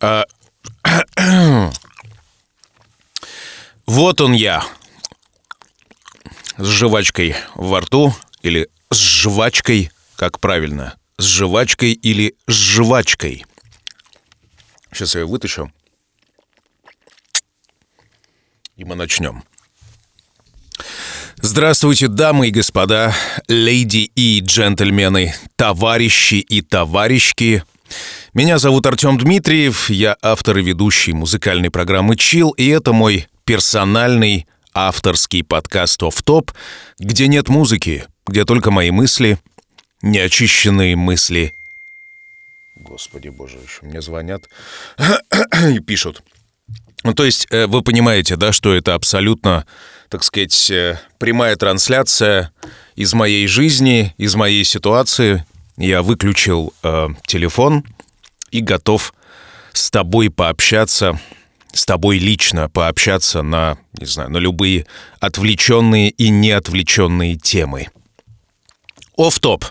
А, вот он я. С жвачкой во рту или с жвачкой, как правильно, с жвачкой или с жвачкой. Сейчас я ее вытащу. И мы начнем. Здравствуйте, дамы и господа, леди и джентльмены, товарищи и товарищки. Меня зовут Артем Дмитриев, я автор и ведущий музыкальной программы «Чил», и это мой персональный авторский подкаст «Офф Топ», где нет музыки, где только мои мысли, неочищенные мысли. Господи боже, еще мне звонят и пишут. Ну, то есть э, вы понимаете, да, что это абсолютно так сказать, э, прямая трансляция из моей жизни, из моей ситуации. Я выключил э, телефон и готов с тобой пообщаться, с тобой лично пообщаться на, не знаю, на любые отвлеченные и неотвлеченные темы. Оф-топ.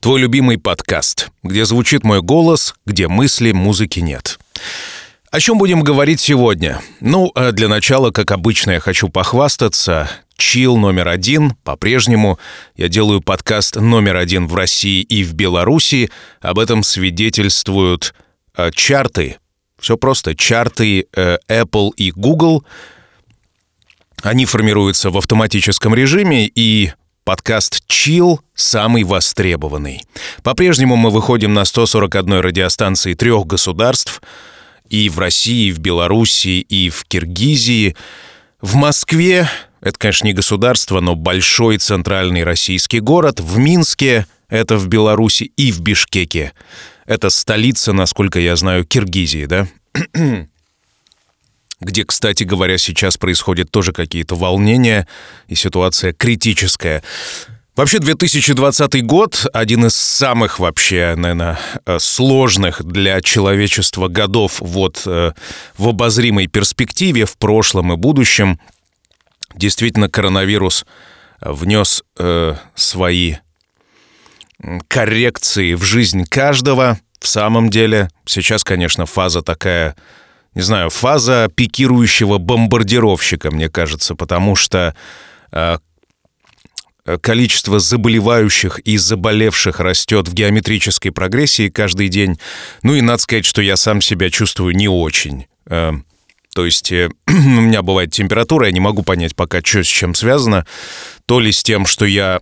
Твой любимый подкаст, где звучит мой голос, где мысли, музыки нет. О чем будем говорить сегодня? Ну, а для начала, как обычно, я хочу похвастаться. Чил номер один. По-прежнему я делаю подкаст номер один в России и в Беларуси. Об этом свидетельствуют э, чарты. Все просто. Чарты э, Apple и Google. Они формируются в автоматическом режиме, и подкаст Chill самый востребованный. По-прежнему мы выходим на 141 радиостанции трех государств – и в России, и в Белоруссии, и в Киргизии. В Москве, это, конечно, не государство, но большой центральный российский город. В Минске, это в Беларуси, и в Бишкеке. Это столица, насколько я знаю, Киргизии, да? где, кстати говоря, сейчас происходят тоже какие-то волнения, и ситуация критическая. Вообще 2020 год один из самых вообще, наверное, э, сложных для человечества годов вот э, в обозримой перспективе, в прошлом и будущем. Действительно, коронавирус внес э, свои коррекции в жизнь каждого. В самом деле, сейчас, конечно, фаза такая, не знаю, фаза пикирующего бомбардировщика, мне кажется, потому что э, Э, количество заболевающих и заболевших растет в геометрической прогрессии каждый день. Ну и надо сказать, что я сам себя чувствую не очень. То есть э, у меня бывает температура, я не могу понять пока, что с чем связано. То ли с тем, что я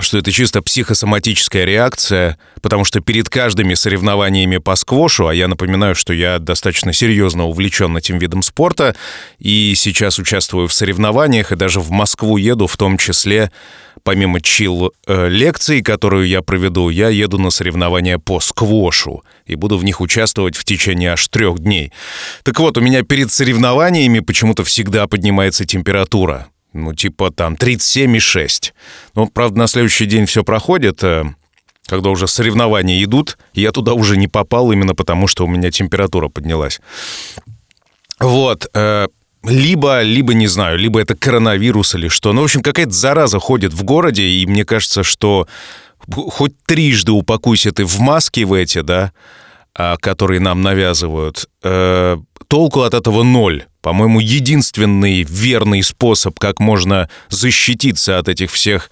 что это чисто психосоматическая реакция, потому что перед каждыми соревнованиями по сквошу, а я напоминаю, что я достаточно серьезно увлечен этим видом спорта, и сейчас участвую в соревнованиях, и даже в Москву еду, в том числе, помимо чил э, которую я проведу, я еду на соревнования по сквошу, и буду в них участвовать в течение аж трех дней. Так вот, у меня перед соревнованиями почему-то всегда поднимается температура ну, типа там 37,6. Ну, правда, на следующий день все проходит, э, когда уже соревнования идут, я туда уже не попал именно потому, что у меня температура поднялась. Вот, э, либо, либо, не знаю, либо это коронавирус или что. Ну, в общем, какая-то зараза ходит в городе, и мне кажется, что хоть трижды упакуйся ты в маске в эти, да, которые нам навязывают, э, толку от этого ноль. По-моему, единственный верный способ, как можно защититься от этих всех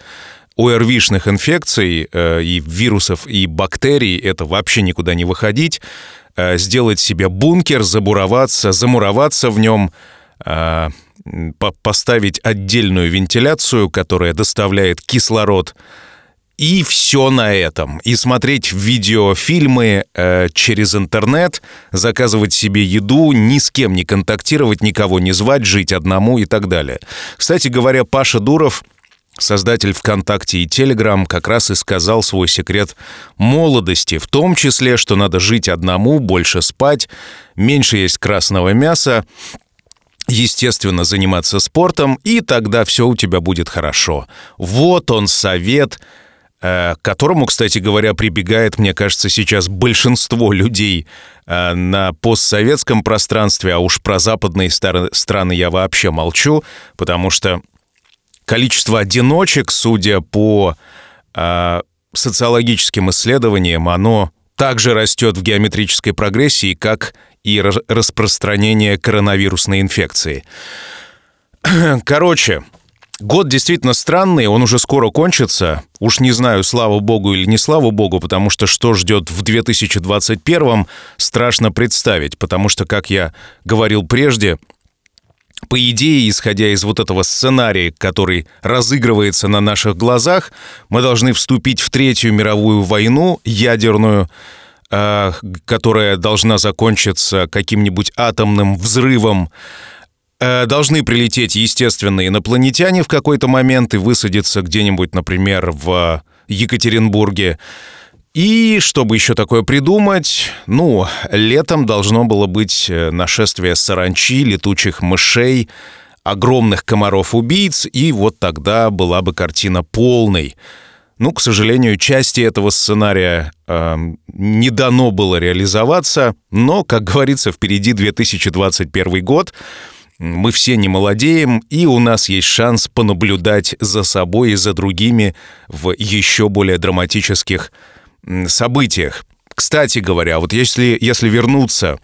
ОРВИшных инфекций э, и вирусов, и бактерий, это вообще никуда не выходить, э, сделать себе бункер, забуроваться, замуроваться в нем, по поставить отдельную вентиляцию, которая доставляет кислород и все на этом. И смотреть видеофильмы э, через интернет, заказывать себе еду, ни с кем не контактировать, никого не звать, жить одному и так далее. Кстати говоря, Паша Дуров, создатель ВКонтакте и Телеграм, как раз и сказал свой секрет молодости, в том числе, что надо жить одному, больше спать, меньше есть красного мяса, естественно, заниматься спортом, и тогда все у тебя будет хорошо. Вот он совет – к которому, кстати говоря, прибегает, мне кажется, сейчас большинство людей э, на постсоветском пространстве, а уж про западные страны я вообще молчу, потому что количество одиночек, судя по э, социологическим исследованиям, оно также растет в геометрической прогрессии, как и распространения коронавирусной инфекции. Короче, Год действительно странный, он уже скоро кончится. Уж не знаю, слава богу или не слава богу, потому что что ждет в 2021 страшно представить, потому что, как я говорил прежде, по идее, исходя из вот этого сценария, который разыгрывается на наших глазах, мы должны вступить в Третью мировую войну ядерную, э, которая должна закончиться каким-нибудь атомным взрывом. Э, должны прилететь, естественно, инопланетяне в какой-то момент и высадиться где-нибудь, например, в Екатеринбурге. И чтобы еще такое придумать, ну, летом должно было быть э, нашествие саранчи, летучих мышей, огромных комаров-убийц, и вот тогда была бы картина полной. Ну, к сожалению, части этого сценария э, не дано было реализоваться, но, как говорится, впереди 2021 год. Мы все не молодеем, и у нас есть шанс понаблюдать за собой и за другими в еще более драматических событиях. Кстати говоря, вот если, если вернуться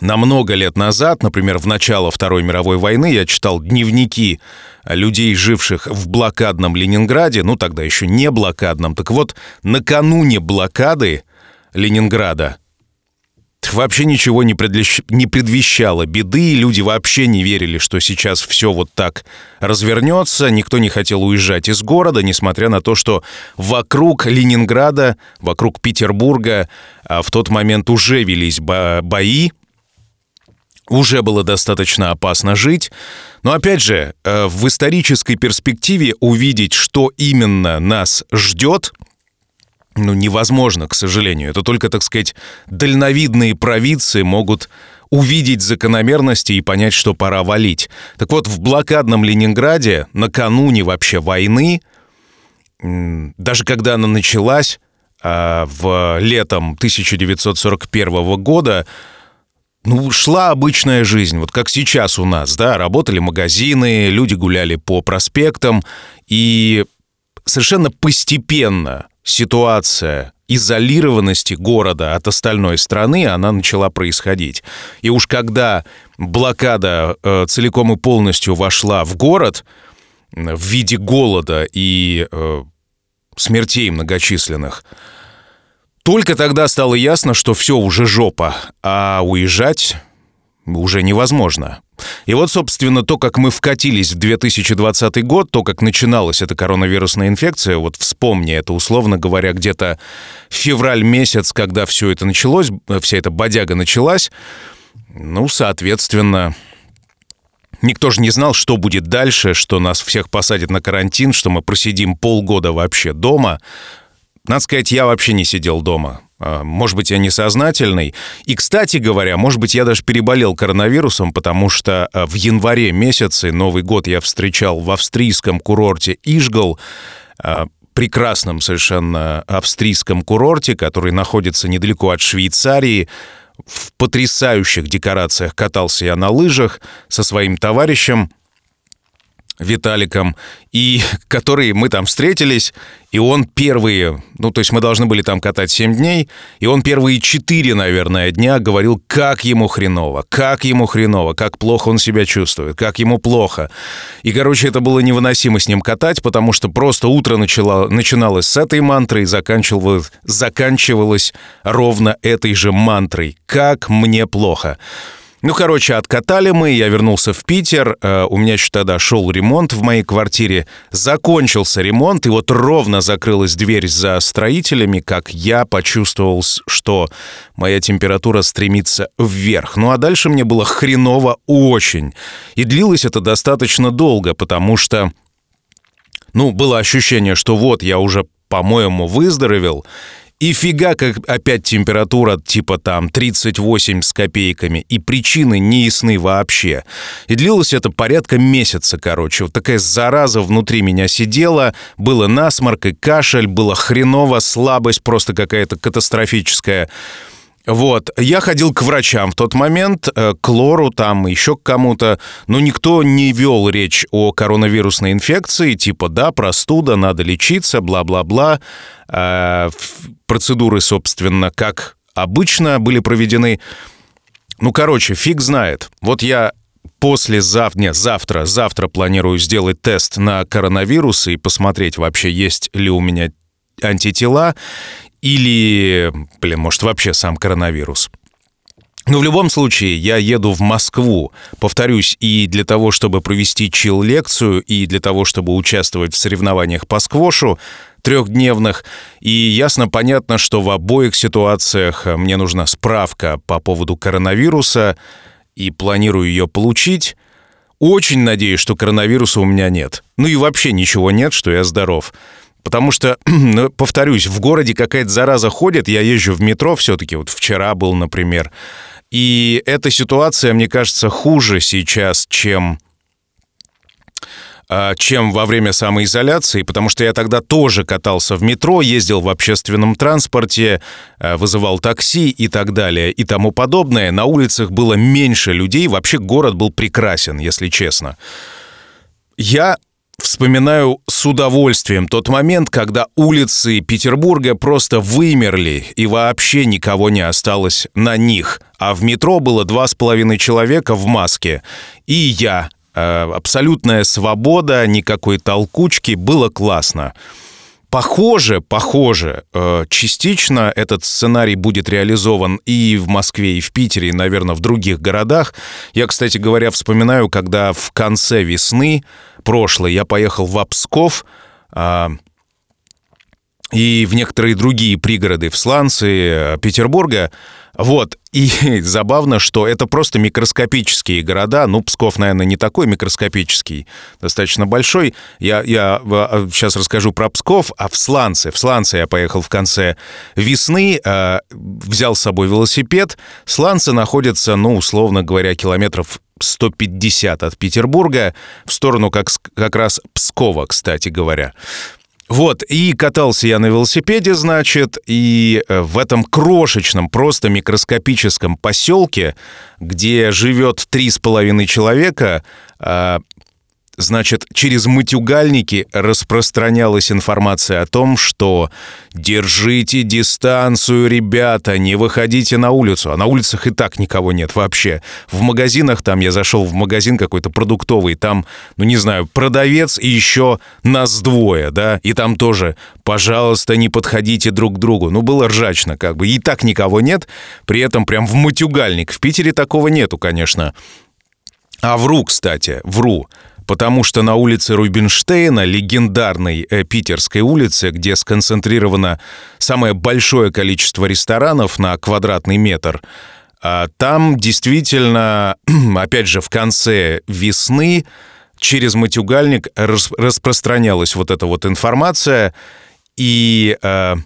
на много лет назад, например, в начало Второй мировой войны, я читал дневники людей, живших в блокадном Ленинграде, ну тогда еще не блокадном. Так вот, накануне блокады Ленинграда вообще ничего не, предлещ... не предвещало беды, люди вообще не верили, что сейчас все вот так развернется, никто не хотел уезжать из города, несмотря на то, что вокруг Ленинграда, вокруг Петербурга а в тот момент уже велись бо... бои, уже было достаточно опасно жить. Но опять же, э, в исторической перспективе увидеть, что именно нас ждет – ну, невозможно, к сожалению. Это только, так сказать, дальновидные провидцы могут увидеть закономерности и понять, что пора валить. Так вот, в блокадном Ленинграде, накануне вообще войны, даже когда она началась, а, в летом 1941 года, ну, шла обычная жизнь, вот как сейчас у нас, да, работали магазины, люди гуляли по проспектам, и совершенно постепенно ситуация изолированности города от остальной страны, она начала происходить. И уж когда блокада э, целиком и полностью вошла в город в виде голода и э, смертей многочисленных, только тогда стало ясно, что все уже жопа, а уезжать уже невозможно. И вот, собственно, то, как мы вкатились в 2020 год, то, как начиналась эта коронавирусная инфекция, вот вспомни это, условно говоря, где-то февраль месяц, когда все это началось, вся эта бодяга началась, ну, соответственно, Никто же не знал, что будет дальше, что нас всех посадят на карантин, что мы просидим полгода вообще дома. Надо сказать, я вообще не сидел дома. А, может быть, я несознательный. И, кстати говоря, может быть, я даже переболел коронавирусом, потому что а, в январе месяце Новый год я встречал в австрийском курорте Ижгал, а, прекрасном совершенно австрийском курорте, который находится недалеко от Швейцарии. В потрясающих декорациях катался я на лыжах со своим товарищем – Виталиком, и который мы там встретились, и он первые, ну, то есть мы должны были там катать 7 дней, и он первые 4, наверное, дня говорил, как ему хреново, как ему хреново, как плохо он себя чувствует, как ему плохо. И, короче, это было невыносимо с ним катать, потому что просто утро начало, начиналось с этой мантры и заканчивалось, заканчивалось ровно этой же мантрой. Как мне плохо. Ну, короче, откатали мы, я вернулся в Питер, э, у меня еще тогда шел ремонт в моей квартире, закончился ремонт, и вот ровно закрылась дверь за строителями, как я почувствовал, что моя температура стремится вверх. Ну, а дальше мне было хреново очень. И длилось это достаточно долго, потому что, ну, было ощущение, что вот я уже по-моему, выздоровел, и фига, как опять температура типа там 38 с копейками, и причины не ясны вообще. И длилось это порядка месяца, короче. Вот такая зараза внутри меня сидела, было насморк и кашель, было хреново, слабость просто какая-то катастрофическая. Вот, я ходил к врачам в тот момент, э, к Лору там, еще к кому-то, но никто не вел речь о коронавирусной инфекции, типа, да, простуда, надо лечиться, бла-бла-бла. Э, процедуры, собственно, как обычно были проведены. Ну, короче, фиг знает. Вот я послезавтра, нет, завтра, завтра планирую сделать тест на коронавирус и посмотреть вообще, есть ли у меня антитела или, блин, может, вообще сам коронавирус. Но в любом случае, я еду в Москву, повторюсь, и для того, чтобы провести чил-лекцию, и для того, чтобы участвовать в соревнованиях по сквошу трехдневных. И ясно понятно, что в обоих ситуациях мне нужна справка по поводу коронавируса, и планирую ее получить. Очень надеюсь, что коронавируса у меня нет. Ну и вообще ничего нет, что я здоров. Потому что, ну, повторюсь, в городе какая-то зараза ходит, я езжу в метро все-таки, вот вчера был, например, и эта ситуация, мне кажется, хуже сейчас, чем а, чем во время самоизоляции, потому что я тогда тоже катался в метро, ездил в общественном транспорте, а, вызывал такси и так далее и тому подобное. На улицах было меньше людей, вообще город был прекрасен, если честно. Я Вспоминаю с удовольствием тот момент, когда улицы Петербурга просто вымерли и вообще никого не осталось на них. А в метро было два с половиной человека в маске. И я. Э, абсолютная свобода, никакой толкучки, было классно. Похоже, похоже, э, частично этот сценарий будет реализован и в Москве, и в Питере, и, наверное, в других городах. Я, кстати говоря, вспоминаю, когда в конце весны прошлой я поехал в Псков, а, и в некоторые другие пригороды в Сланцы, э, Петербурга. Вот, и забавно, что это просто микроскопические города. Ну, Псков, наверное, не такой микроскопический, достаточно большой. Я, я сейчас расскажу про Псков, а в Сланце. В Сланце я поехал в конце весны, э, взял с собой велосипед. Сланцы находятся, ну, условно говоря, километров 150 от Петербурга, в сторону как, как раз Пскова, кстати говоря. Вот, и катался я на велосипеде, значит, и э, в этом крошечном, просто микроскопическом поселке, где живет три с половиной человека, а, Значит, через мытюгальники распространялась информация о том, что «держите дистанцию, ребята, не выходите на улицу». А на улицах и так никого нет вообще. В магазинах там, я зашел в магазин какой-то продуктовый, там, ну не знаю, продавец и еще нас двое, да, и там тоже «пожалуйста, не подходите друг к другу». Ну, было ржачно как бы. И так никого нет, при этом прям в мытюгальник. В Питере такого нету, конечно. А вру, кстати, вру потому что на улице Рубинштейна, легендарной э, питерской улице, где сконцентрировано самое большое количество ресторанов на квадратный метр, э, там действительно, опять же, в конце весны через матюгальник рас распространялась вот эта вот информация, и... Э,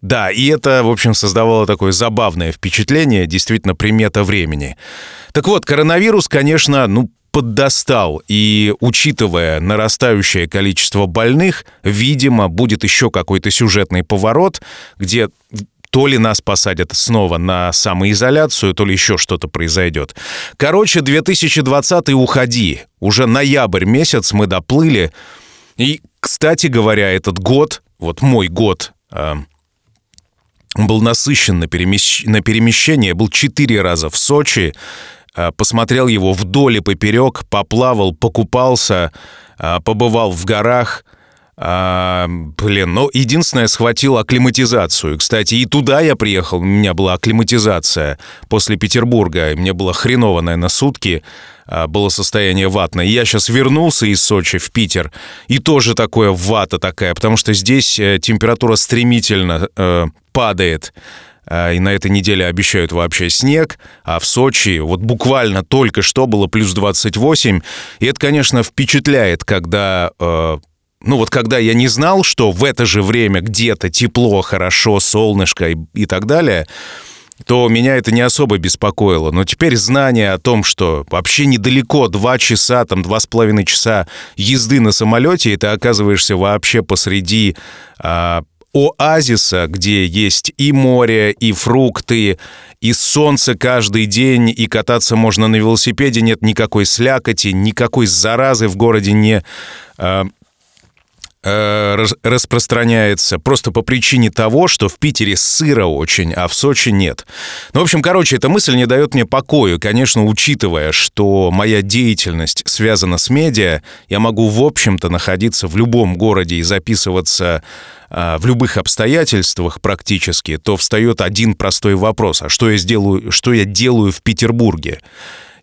да, и это, в общем, создавало такое забавное впечатление, действительно, примета времени. Так вот, коронавирус, конечно, ну, поддостал, и, учитывая нарастающее количество больных, видимо, будет еще какой-то сюжетный поворот, где то ли нас посадят снова на самоизоляцию, то ли еще что-то произойдет. Короче, 2020 уходи. Уже ноябрь месяц мы доплыли. И, кстати говоря, этот год, вот мой год, э, был насыщен на, перемещ... на перемещение, был четыре раза в Сочи, посмотрел его вдоль и поперек, поплавал, покупался, э, побывал в горах. А, блин, ну, единственное, схватил акклиматизацию. Кстати, и туда я приехал, у меня была акклиматизация после Петербурга. Мне было хреново, наверное, сутки было состояние ватное. Я сейчас вернулся из Сочи в Питер, и тоже такое вата такая, потому что здесь температура стремительно э, падает. А, и на этой неделе обещают вообще снег, а в Сочи вот буквально только что было плюс 28, и это, конечно, впечатляет, когда... Э, ну вот когда я не знал, что в это же время где-то тепло, хорошо, солнышко и, и так далее, то меня это не особо беспокоило. Но теперь знание о том, что вообще недалеко, два часа, там, два с половиной часа езды на самолете, и ты оказываешься вообще посреди а, оазиса, где есть и море, и фрукты, и солнце каждый день, и кататься можно на велосипеде, нет никакой слякоти, никакой заразы в городе не... Э, э, распространяется просто по причине того, что в Питере сыро очень, а в Сочи нет. Ну, в общем, короче, эта мысль не дает мне покоя. Конечно, учитывая, что моя деятельность связана с медиа, я могу, в общем-то, находиться в любом городе и записываться в любых обстоятельствах практически, то встает один простой вопрос. А что я, сделаю, что я делаю в Петербурге?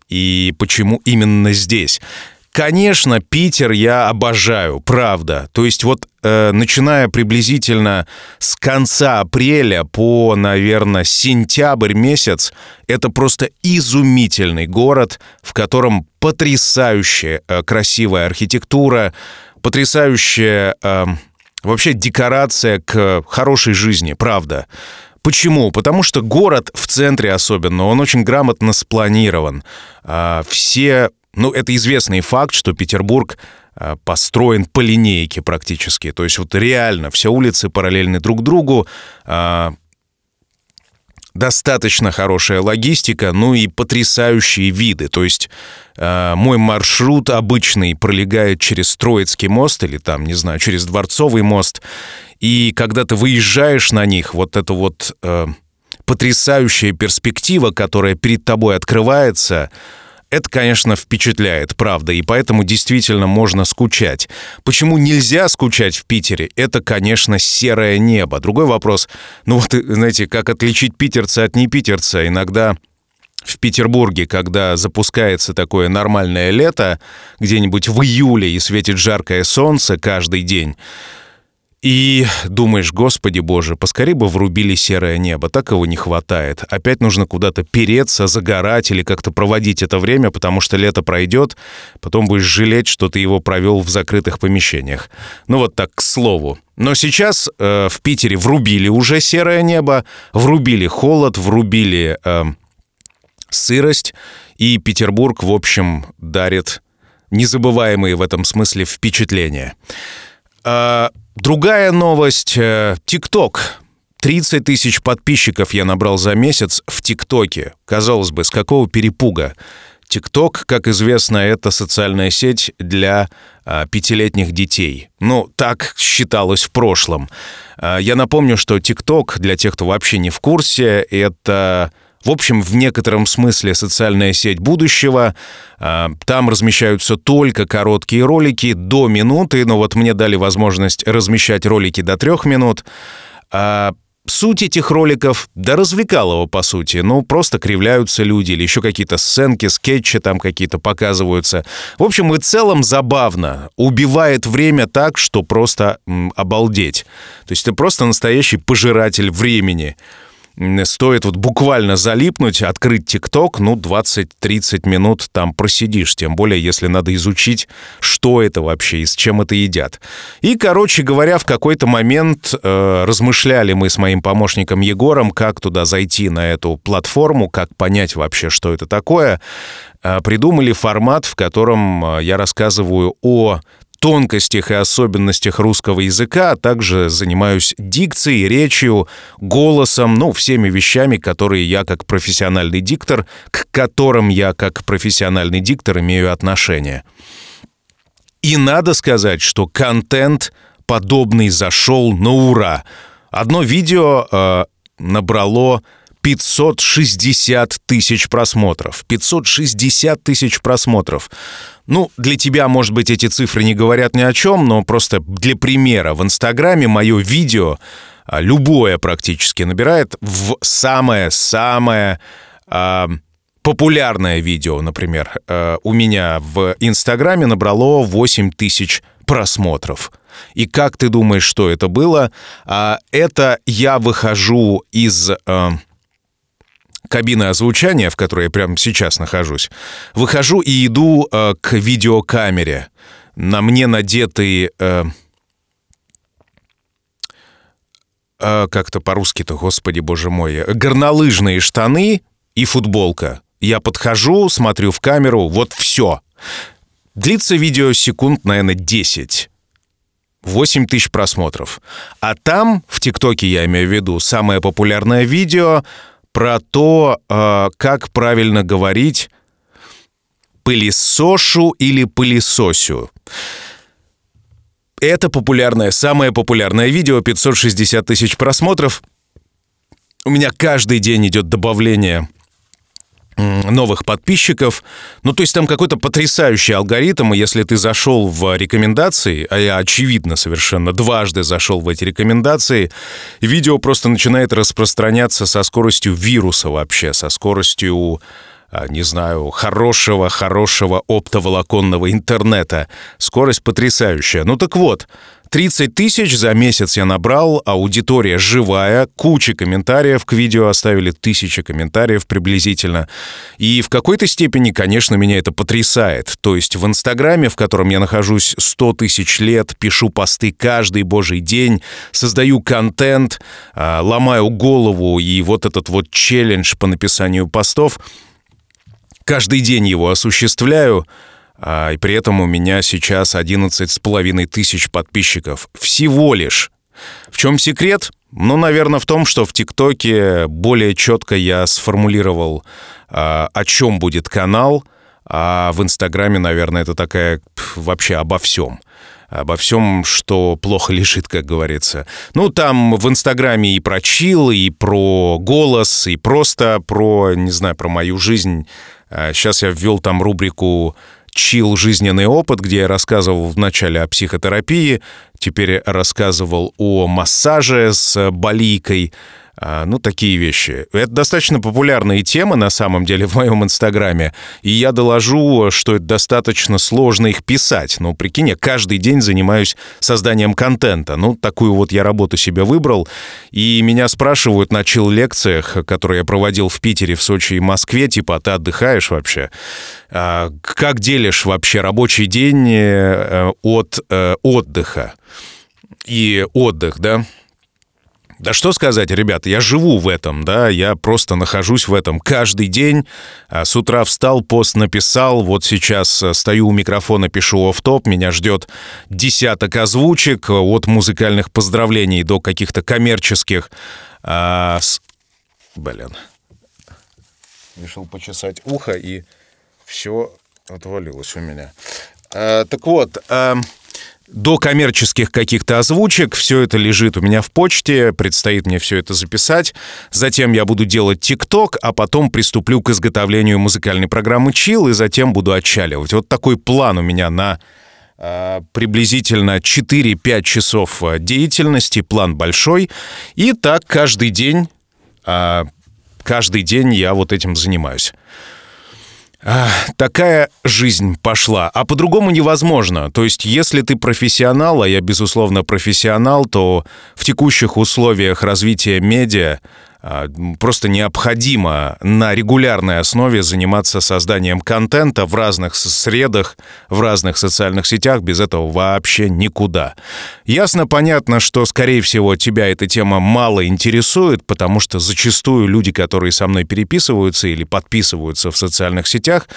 И почему именно здесь? Конечно, Питер я обожаю, правда. То есть вот э, начиная приблизительно с конца апреля по, наверное, сентябрь месяц, это просто изумительный город, в котором потрясающая э, красивая архитектура, потрясающая э, вообще декорация к хорошей жизни, правда. Почему? Потому что город в центре особенно, он очень грамотно спланирован. А, все ну, это известный факт, что Петербург а, построен по линейке практически. То есть вот реально все улицы параллельны друг другу, а, достаточно хорошая логистика, ну и потрясающие виды. То есть э, мой маршрут обычный пролегает через Троицкий мост или там, не знаю, через Дворцовый мост. И когда ты выезжаешь на них, вот это вот э, потрясающая перспектива, которая перед тобой открывается, это, конечно, впечатляет, правда, и поэтому действительно можно скучать. Почему нельзя скучать в Питере? Это, конечно, серое небо. Другой вопрос, ну вот, знаете, как отличить питерца от непитерца? Иногда в Петербурге, когда запускается такое нормальное лето, где-нибудь в июле и светит жаркое солнце каждый день, и думаешь, господи боже, поскорее бы врубили серое небо, так его не хватает. Опять нужно куда-то переться, загорать или как-то проводить это время, потому что лето пройдет, потом будешь жалеть, что ты его провел в закрытых помещениях. Ну вот так, к слову. Но сейчас э, в Питере врубили уже серое небо, врубили холод, врубили э, сырость, и Петербург, в общем, дарит незабываемые в этом смысле впечатления. Э, Другая новость. Э, ТикТок. 30 тысяч подписчиков я набрал за месяц в ТикТоке. Казалось бы, с какого перепуга? ТикТок, как известно, это социальная сеть для а, пятилетних детей. Ну, так считалось в прошлом. А, я напомню, что ТикТок, для тех, кто вообще не в курсе, это в общем, в некотором смысле социальная сеть будущего. А, там размещаются только короткие ролики до минуты, но вот мне дали возможность размещать ролики до трех минут. А, суть этих роликов, да развлекалого, по сути. Ну, просто кривляются люди или еще какие-то сценки, скетчи там какие-то показываются. В общем, и целом забавно. Убивает время так, что просто м, обалдеть. То есть ты просто настоящий пожиратель времени стоит вот буквально залипнуть, открыть ТикТок, ну, 20-30 минут там просидишь, тем более, если надо изучить, что это вообще и с чем это едят. И, короче говоря, в какой-то момент э, размышляли мы с моим помощником Егором, как туда зайти на эту платформу, как понять вообще, что это такое. Э, придумали формат, в котором э, я рассказываю о тонкостях и особенностях русского языка, а также занимаюсь дикцией, речью, голосом, ну, всеми вещами, которые я как профессиональный диктор, к которым я как профессиональный диктор имею отношение. И надо сказать, что контент подобный зашел на ура. Одно видео э, набрало 560 тысяч просмотров. 560 тысяч просмотров. Ну, для тебя, может быть, эти цифры не говорят ни о чем, но просто для примера. В Инстаграме мое видео, а, любое практически, набирает в самое-самое а, популярное видео, например. А, у меня в Инстаграме набрало 8 тысяч просмотров. И как ты думаешь, что это было? А, это я выхожу из... А, кабины озвучания, в которой я прямо сейчас нахожусь, выхожу и иду э, к видеокамере. На мне надеты... Э, э, как-то по-русски-то, господи боже мой, горнолыжные штаны и футболка. Я подхожу, смотрю в камеру, вот все. Длится видео секунд, наверное, 10. 8 тысяч просмотров. А там, в ТикТоке я имею в виду, самое популярное видео про то, э, как правильно говорить пылесошу или пылесосю. это популярное, самое популярное видео, 560 тысяч просмотров. У меня каждый день идет добавление новых подписчиков. Ну, то есть там какой-то потрясающий алгоритм, и если ты зашел в рекомендации, а я, очевидно, совершенно дважды зашел в эти рекомендации, видео просто начинает распространяться со скоростью вируса вообще, со скоростью а, не знаю, хорошего-хорошего оптоволоконного интернета. Скорость потрясающая. Ну так вот, 30 тысяч за месяц я набрал, аудитория живая, куча комментариев к видео оставили, тысячи комментариев приблизительно. И в какой-то степени, конечно, меня это потрясает. То есть в Инстаграме, в котором я нахожусь 100 тысяч лет, пишу посты каждый божий день, создаю контент, а, ломаю голову, и вот этот вот челлендж по написанию постов — Каждый день его осуществляю, и при этом у меня сейчас 11 с половиной тысяч подписчиков. Всего лишь. В чем секрет? Ну, наверное, в том, что в ТикТоке более четко я сформулировал, а, о чем будет канал, а в Инстаграме, наверное, это такая вообще обо всем обо всем, что плохо лежит, как говорится. Ну, там в Инстаграме и про чил, и про голос, и просто про, не знаю, про мою жизнь Сейчас а, я ввел там рубрику «Чил. Жизненный опыт», где я рассказывал вначале о психотерапии, теперь рассказывал о массаже с болейкой, а, ну, такие вещи. Это достаточно популярные темы, на самом деле, в моем инстаграме. И я доложу, что это достаточно сложно их писать. Ну, прикинь, я каждый день занимаюсь созданием контента. Ну, такую вот я работу себе выбрал. И меня спрашивают на чил-лекциях, которые я проводил в Питере, в Сочи и Москве, типа, а ты отдыхаешь вообще? А, как делишь вообще рабочий день э, от э, отдыха? И отдых, да? Да что сказать, ребята, я живу в этом, да, я просто нахожусь в этом каждый день. А с утра встал, пост написал, вот сейчас э, стою у микрофона, пишу оф-топ, меня ждет десяток озвучек, от музыкальных поздравлений до каких-то коммерческих... А, с... Блин. Решил почесать ухо, и все отвалилось у меня. А, так вот... А до коммерческих каких-то озвучек. Все это лежит у меня в почте, предстоит мне все это записать. Затем я буду делать ТикТок, а потом приступлю к изготовлению музыкальной программы Chill и затем буду отчаливать. Вот такой план у меня на э, приблизительно 4-5 часов а, деятельности, план большой. И так каждый день, э, каждый день я вот этим занимаюсь такая жизнь пошла, а по-другому невозможно. То есть, если ты профессионал, а я, безусловно, профессионал, то в текущих условиях развития медиа просто необходимо на регулярной основе заниматься созданием контента в разных средах, в разных социальных сетях. Без этого вообще никуда. Ясно, понятно, что, скорее всего, тебя эта тема мало интересует, потому что зачастую люди, которые со мной переписываются или подписываются в социальных сетях,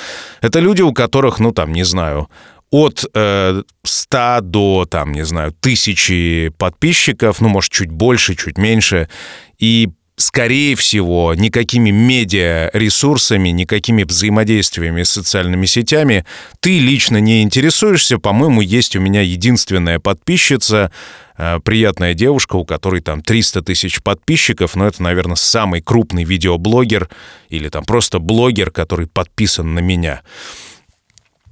это люди, у которых, ну там, не знаю, от э, 100 до, там, не знаю, тысячи подписчиков, ну, может, чуть больше, чуть меньше. И скорее всего, никакими медиа-ресурсами, никакими взаимодействиями с социальными сетями ты лично не интересуешься. По-моему, есть у меня единственная подписчица, э, приятная девушка, у которой там 300 тысяч подписчиков, но это, наверное, самый крупный видеоблогер или там просто блогер, который подписан на меня.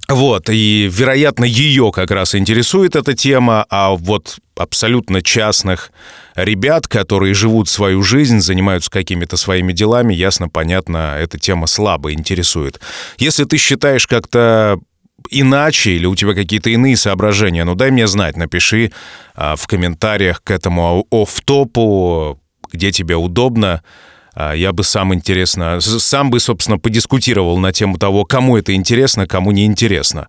Вот, и, вероятно, ее как раз интересует эта тема, а вот абсолютно частных ребят, которые живут свою жизнь, занимаются какими-то своими делами, ясно, понятно, эта тема слабо интересует. Если ты считаешь как-то иначе или у тебя какие-то иные соображения, ну дай мне знать, напиши а, в комментариях к этому оф-топу, где тебе удобно. А, я бы сам интересно, сам бы, собственно, подискутировал на тему того, кому это интересно, кому не интересно.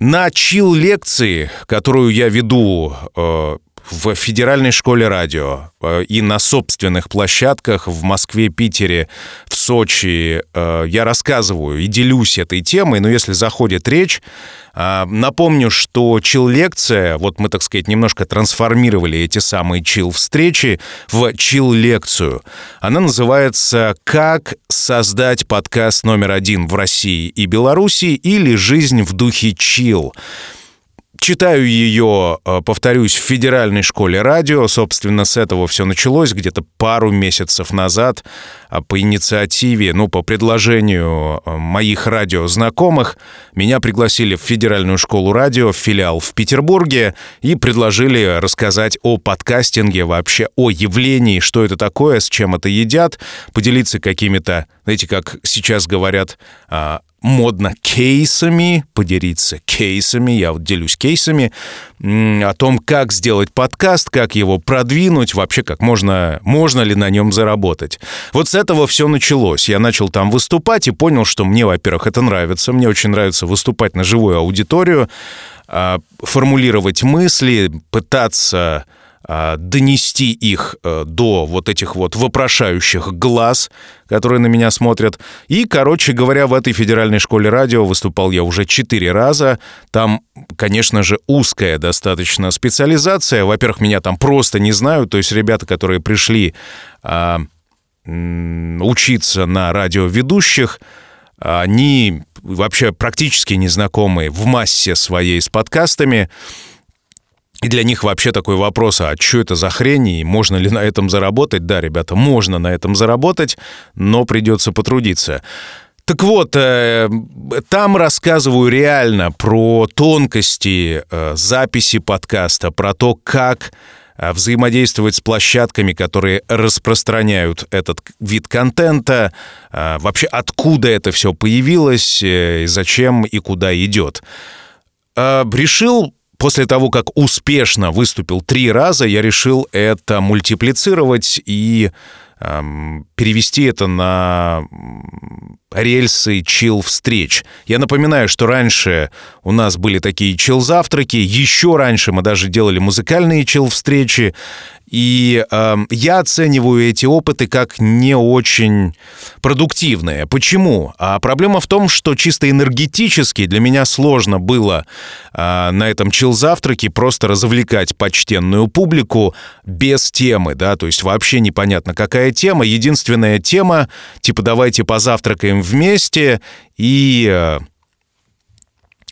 На чил-лекции, которую я веду э, в Федеральной школе радио э, и на собственных площадках в Москве, Питере, в Сочи э, я рассказываю и делюсь этой темой, но если заходит речь, э, напомню, что чил-лекция, вот мы, так сказать, немножко трансформировали эти самые чил-встречи в чил-лекцию. Она называется «Как создать подкаст номер один в России и Беларуси» или «Жизнь в духе чил». Читаю ее, э, повторюсь, в Федеральной школе радио. Собственно, с этого все началось где-то пару месяцев назад а по инициативе, ну, по предложению э, моих радиознакомых. Меня пригласили в Федеральную школу радио, в филиал в Петербурге и предложили рассказать о подкастинге, вообще о явлении, что это такое, с чем это едят, поделиться какими-то, знаете, как сейчас говорят, модно кейсами, поделиться кейсами, я вот делюсь кейсами, о том, как сделать подкаст, как его продвинуть, вообще как можно, можно ли на нем заработать. Вот с этого все началось. Я начал там выступать и понял, что мне, во-первых, это нравится, мне очень нравится выступать на живую аудиторию, а, формулировать мысли, пытаться донести их э, до вот этих вот вопрошающих глаз, которые на меня смотрят. И, короче говоря, в этой федеральной школе радио выступал я уже четыре раза. Там, конечно же, узкая достаточно специализация. Во-первых, меня там просто не знают, то есть ребята, которые пришли а, учиться на радиоведущих, они вообще практически незнакомы в массе своей с подкастами. И для них вообще такой вопрос, а что это за хрень, и можно ли на этом заработать? Да, ребята, можно на этом заработать, но придется потрудиться. Так вот, э, там рассказываю реально про тонкости э, записи подкаста, про то, как э, взаимодействовать с площадками, которые распространяют этот вид контента, вообще откуда это все появилось, и зачем и куда идет. Решил После того, как успешно выступил три раза, я решил это мультиплицировать и эм, перевести это на рельсы чил-встреч. Я напоминаю, что раньше у нас были такие чил-завтраки, еще раньше мы даже делали музыкальные чил-встречи, и э, я оцениваю эти опыты как не очень продуктивные. Почему? А проблема в том, что чисто энергетически для меня сложно было э, на этом чил-завтраке просто развлекать почтенную публику без темы, да, то есть вообще непонятно, какая тема. Единственная тема, типа давайте позавтракаем вместе и... Э,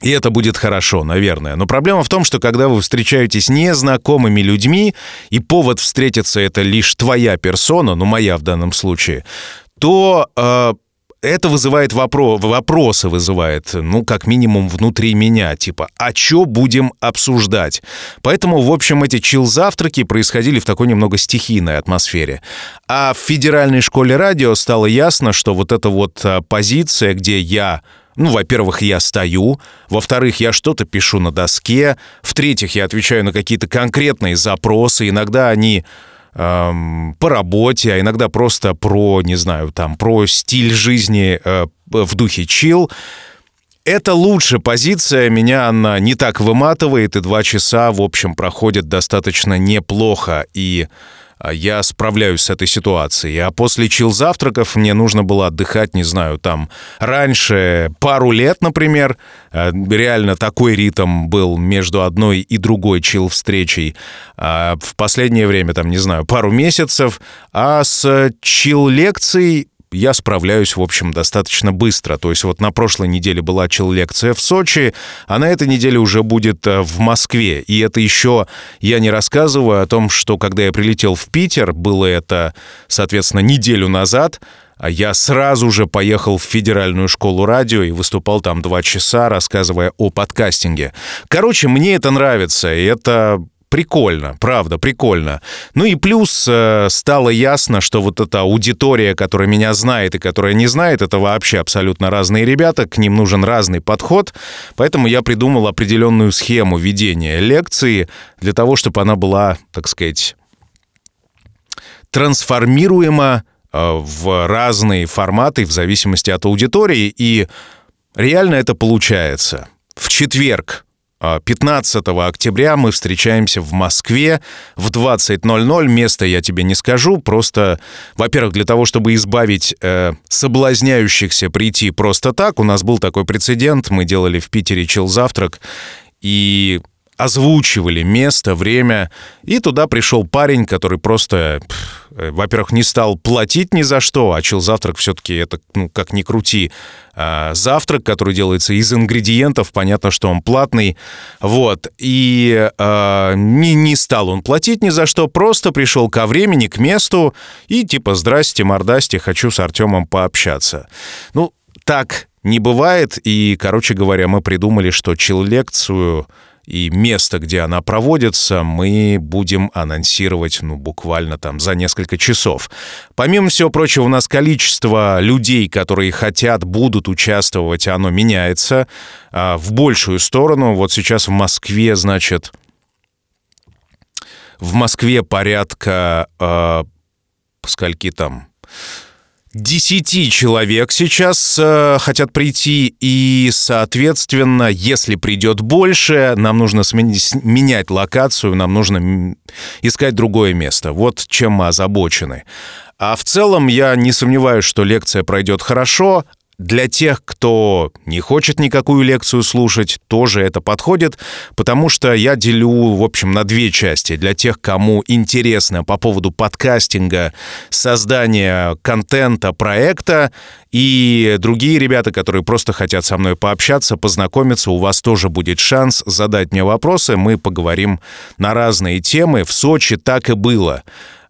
и это будет хорошо, наверное. Но проблема в том, что когда вы встречаетесь незнакомыми людьми, и повод встретиться это лишь твоя персона, ну моя в данном случае, то э, это вызывает вопро вопросы, вызывает, ну, как минимум внутри меня, типа, а что будем обсуждать? Поэтому, в общем, эти чил-завтраки происходили в такой немного стихийной атмосфере. А в федеральной школе радио стало ясно, что вот эта вот а, позиция, где я ну, во-первых, я стою, во-вторых, я что-то пишу на доске, в-третьих, я отвечаю на какие-то конкретные запросы, иногда они эм, по работе, а иногда просто про, не знаю, там, про стиль жизни э, в духе чил. Это лучшая позиция, меня она не так выматывает, и два часа, в общем, проходят достаточно неплохо, и я справляюсь с этой ситуацией. А после чил-завтраков мне нужно было отдыхать, не знаю, там раньше пару лет, например. А, реально такой ритм был между одной и другой чил-встречей. А в последнее время, там, не знаю, пару месяцев. А с чил-лекцией я справляюсь, в общем, достаточно быстро. То есть вот на прошлой неделе была чил-лекция в Сочи, а на этой неделе уже будет э, в Москве. И это еще я не рассказываю о том, что когда я прилетел в Питер, было это, соответственно, неделю назад, а я сразу же поехал в Федеральную школу радио и выступал там два часа, рассказывая о подкастинге. Короче, мне это нравится, и это прикольно, правда, прикольно. Ну и плюс э, стало ясно, что вот эта аудитория, которая меня знает и которая не знает, это вообще абсолютно разные ребята, к ним нужен разный подход, поэтому я придумал определенную схему ведения лекции для того, чтобы она была, так сказать, трансформируема э, в разные форматы в зависимости от аудитории, и реально это получается. В четверг 15 а, октября мы встречаемся в Москве в 20.00. Место я тебе не скажу, просто, во-первых, для того, чтобы избавить э, соблазняющихся прийти просто так. У нас был такой прецедент, мы делали в Питере чил-завтрак, и озвучивали место, время, и туда пришел парень, который просто, э, во-первых, не стал платить ни за что, а чил завтрак все-таки это, ну, как ни крути, а, завтрак, который делается из ингредиентов, понятно, что он платный, вот, и а, не, не стал он платить ни за что, просто пришел ко времени, к месту, и типа, здрасте, мордасте, хочу с Артемом пообщаться. Ну, так не бывает, и, короче говоря, мы придумали, что чил-лекцию и место, где она проводится, мы будем анонсировать, ну, буквально там за несколько часов. Помимо всего прочего, у нас количество людей, которые хотят, будут участвовать, оно меняется а, в большую сторону. Вот сейчас в Москве, значит, в Москве порядка, э, скольки там, 10 человек сейчас э, хотят прийти, и, соответственно, если придет больше, нам нужно менять локацию, нам нужно искать другое место. Вот чем мы озабочены. А в целом я не сомневаюсь, что лекция пройдет хорошо, для тех, кто не хочет никакую лекцию слушать, тоже это подходит, потому что я делю, в общем, на две части. Для тех, кому интересно по поводу подкастинга, создания контента, проекта, и другие ребята, которые просто хотят со мной пообщаться, познакомиться, у вас тоже будет шанс задать мне вопросы. Мы поговорим на разные темы. В Сочи так и было.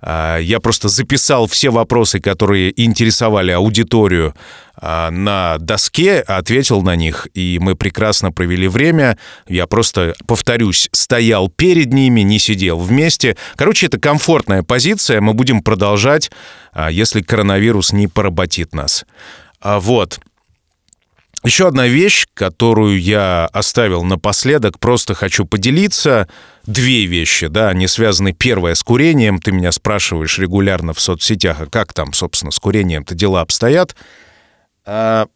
А, я просто записал все вопросы, которые интересовали аудиторию а, на доске, ответил на них, и мы прекрасно провели время. Я просто, повторюсь, стоял перед ними, не сидел вместе. Короче, это комфортная позиция, мы будем продолжать, а, если коронавирус не поработит нас. Вот. Еще одна вещь, которую я оставил напоследок, просто хочу поделиться. Две вещи, да, они связаны. Первое с курением. Ты меня спрашиваешь регулярно в соцсетях, а как там, собственно, с курением-то дела обстоят. А,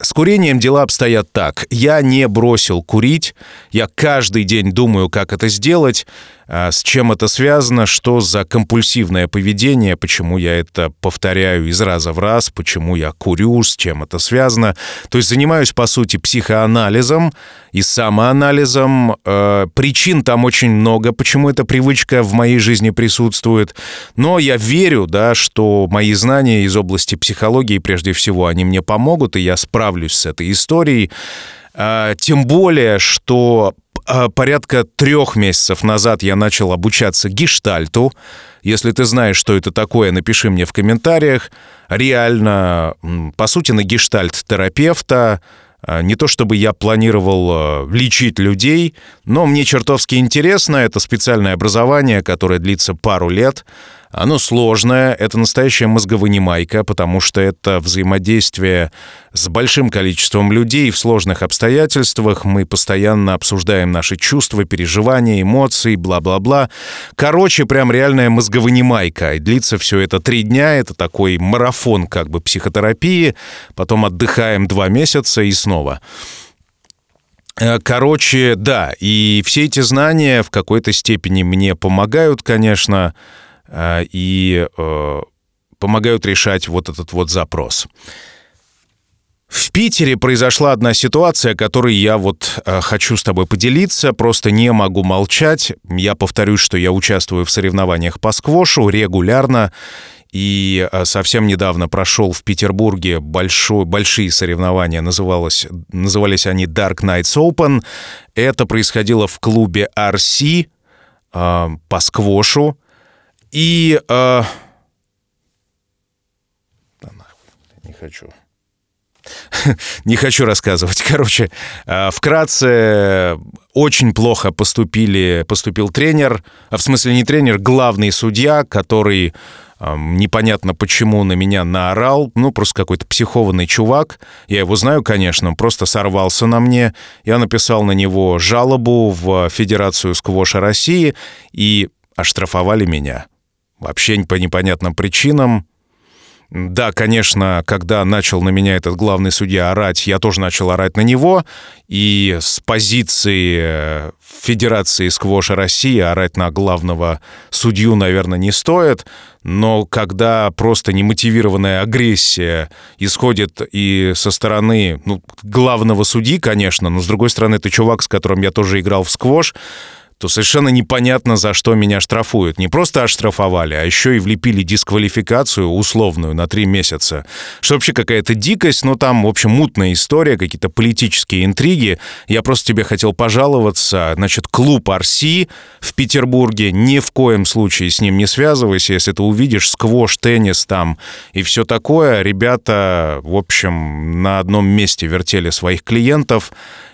с курением дела обстоят так. Я не бросил курить. Я каждый день думаю, как это сделать. А с чем это связано, что за компульсивное поведение, почему я это повторяю из раза в раз, почему я курю, с чем это связано. То есть занимаюсь, по сути, психоанализом и самоанализом. Э, причин там очень много, почему эта привычка в моей жизни присутствует. Но я верю, да, что мои знания из области психологии, прежде всего, они мне помогут, и я справлюсь с этой историей. Э, тем более, что а, порядка трех месяцев назад я начал обучаться гештальту. Если ты знаешь, что это такое, напиши мне в комментариях. Реально, по сути, на гештальт-терапевта. А, не то чтобы я планировал а, лечить людей, но мне чертовски интересно. Это специальное образование, которое длится пару лет. Оно сложное, это настоящая мозговынимайка, потому что это взаимодействие с большим количеством людей в сложных обстоятельствах. Мы постоянно обсуждаем наши чувства, переживания, эмоции, бла-бла-бла. Короче, прям реальная мозговынимайка. И длится все это три дня, это такой марафон как бы психотерапии. Потом отдыхаем два месяца и снова. Э, короче, да, и все эти знания в какой-то степени мне помогают, конечно, и э, помогают решать вот этот вот запрос. В Питере произошла одна ситуация, которой я вот э, хочу с тобой поделиться, просто не могу молчать. Я повторюсь, что я участвую в соревнованиях по сквошу регулярно, и э, совсем недавно прошел в Петербурге большой, большие соревнования, называлось, назывались они Dark Knights Open. Это происходило в клубе RC э, по сквошу. И... Э... Да нахуй, не хочу. не хочу рассказывать. Короче, э, вкратце, очень плохо поступили, поступил тренер, а в смысле не тренер, главный судья, который непонятно почему на меня наорал, ну, просто какой-то психованный чувак. Я его знаю, конечно, он просто сорвался на мне. Я написал на него жалобу в Федерацию сквоша России и оштрафовали меня. Вообще по непонятным причинам. Да, конечно, когда начал на меня этот главный судья орать, я тоже начал орать на него. И с позиции э, Федерации сквоша России орать на главного судью, наверное, не стоит. Но когда просто немотивированная агрессия исходит и со стороны ну, главного судьи, конечно, но с другой стороны, это чувак, с которым я тоже играл в сквош, то совершенно непонятно, за что меня штрафуют. Не просто оштрафовали, а еще и влепили дисквалификацию условную на три месяца. Что вообще какая-то дикость, но там, в общем, мутная история, какие-то политические интриги. Я просто тебе хотел пожаловаться. Значит, клуб Арси в Петербурге, ни в коем случае с ним не связывайся. Если ты увидишь сквош, теннис там и все такое, ребята, в общем, на одном месте вертели своих клиентов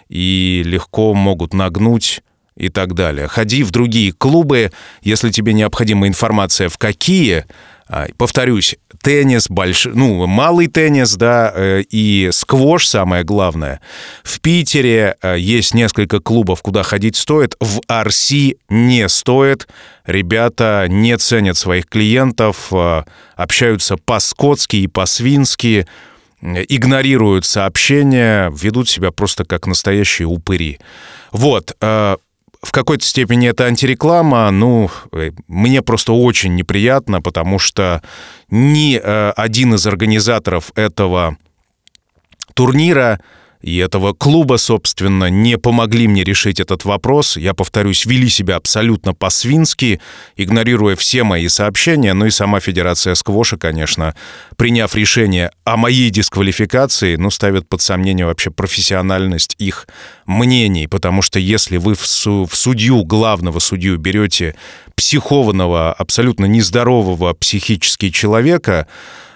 и легко могут нагнуть и так далее. Ходи в другие клубы, если тебе необходима информация в какие. А, повторюсь, теннис, больш... ну, малый теннис, да, э, и сквош самое главное. В Питере э, есть несколько клубов, куда ходить стоит. В Арси не стоит. Ребята не ценят своих клиентов, э, общаются по-скотски и по-свински, игнорируют сообщения, ведут себя просто как настоящие упыри. Вот, в какой-то степени это антиреклама, ну, э, мне просто очень неприятно, потому что ни э, один из организаторов этого турнира и этого клуба, собственно, не помогли мне решить этот вопрос. Я, повторюсь, вели себя абсолютно по-свински, игнорируя все мои сообщения. Ну и сама Федерация сквоша, конечно, приняв решение о моей дисквалификации, ну, ставит под сомнение вообще профессиональность их мнений. Потому что если вы в, су в судью, главного судью, берете психованного, абсолютно нездорового психически человека,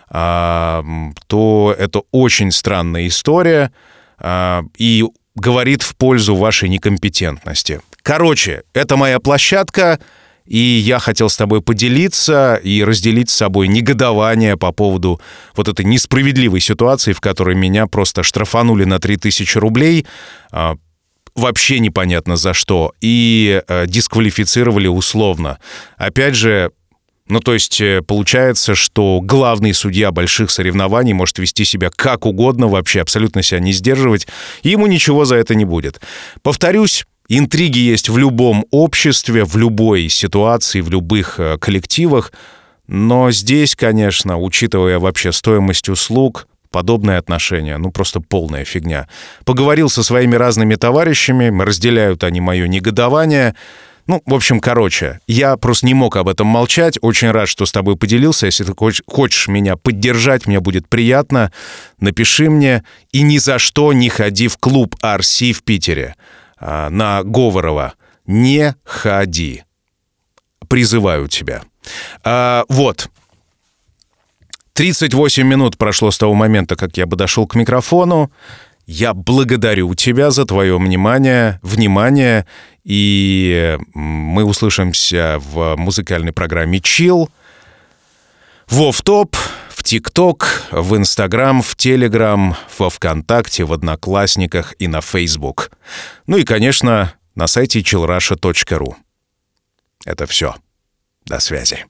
а, то это очень странная история — и говорит в пользу вашей некомпетентности. Короче, это моя площадка, и я хотел с тобой поделиться и разделить с собой негодование по поводу вот этой несправедливой ситуации, в которой меня просто штрафанули на 3000 рублей, а, вообще непонятно за что, и а, дисквалифицировали условно. Опять же, ну, то есть э, получается, что главный судья больших соревнований может вести себя как угодно, вообще абсолютно себя не сдерживать, и ему ничего за это не будет. Повторюсь, интриги есть в любом обществе, в любой ситуации, в любых э, коллективах, но здесь, конечно, учитывая вообще стоимость услуг, подобное отношение, ну просто полная фигня. Поговорил со своими разными товарищами, разделяют они мое негодование, ну, в общем, короче, я просто не мог об этом молчать. Очень рад, что с тобой поделился. Если ты хочешь меня поддержать, мне будет приятно. Напиши мне. И ни за что не ходи в клуб RC в Питере а, на Говорова. Не ходи. Призываю тебя. А, вот. 38 минут прошло с того момента, как я бы дошел к микрофону. Я благодарю тебя за твое внимание, внимание, и мы услышимся в музыкальной программе «Чил», в «Офф-топ», в ТикТок, в Инстаграм, в Телеграм, во Вконтакте, в Одноклассниках и на Фейсбук. Ну и, конечно, на сайте chillrusha.ru. Это все. До связи.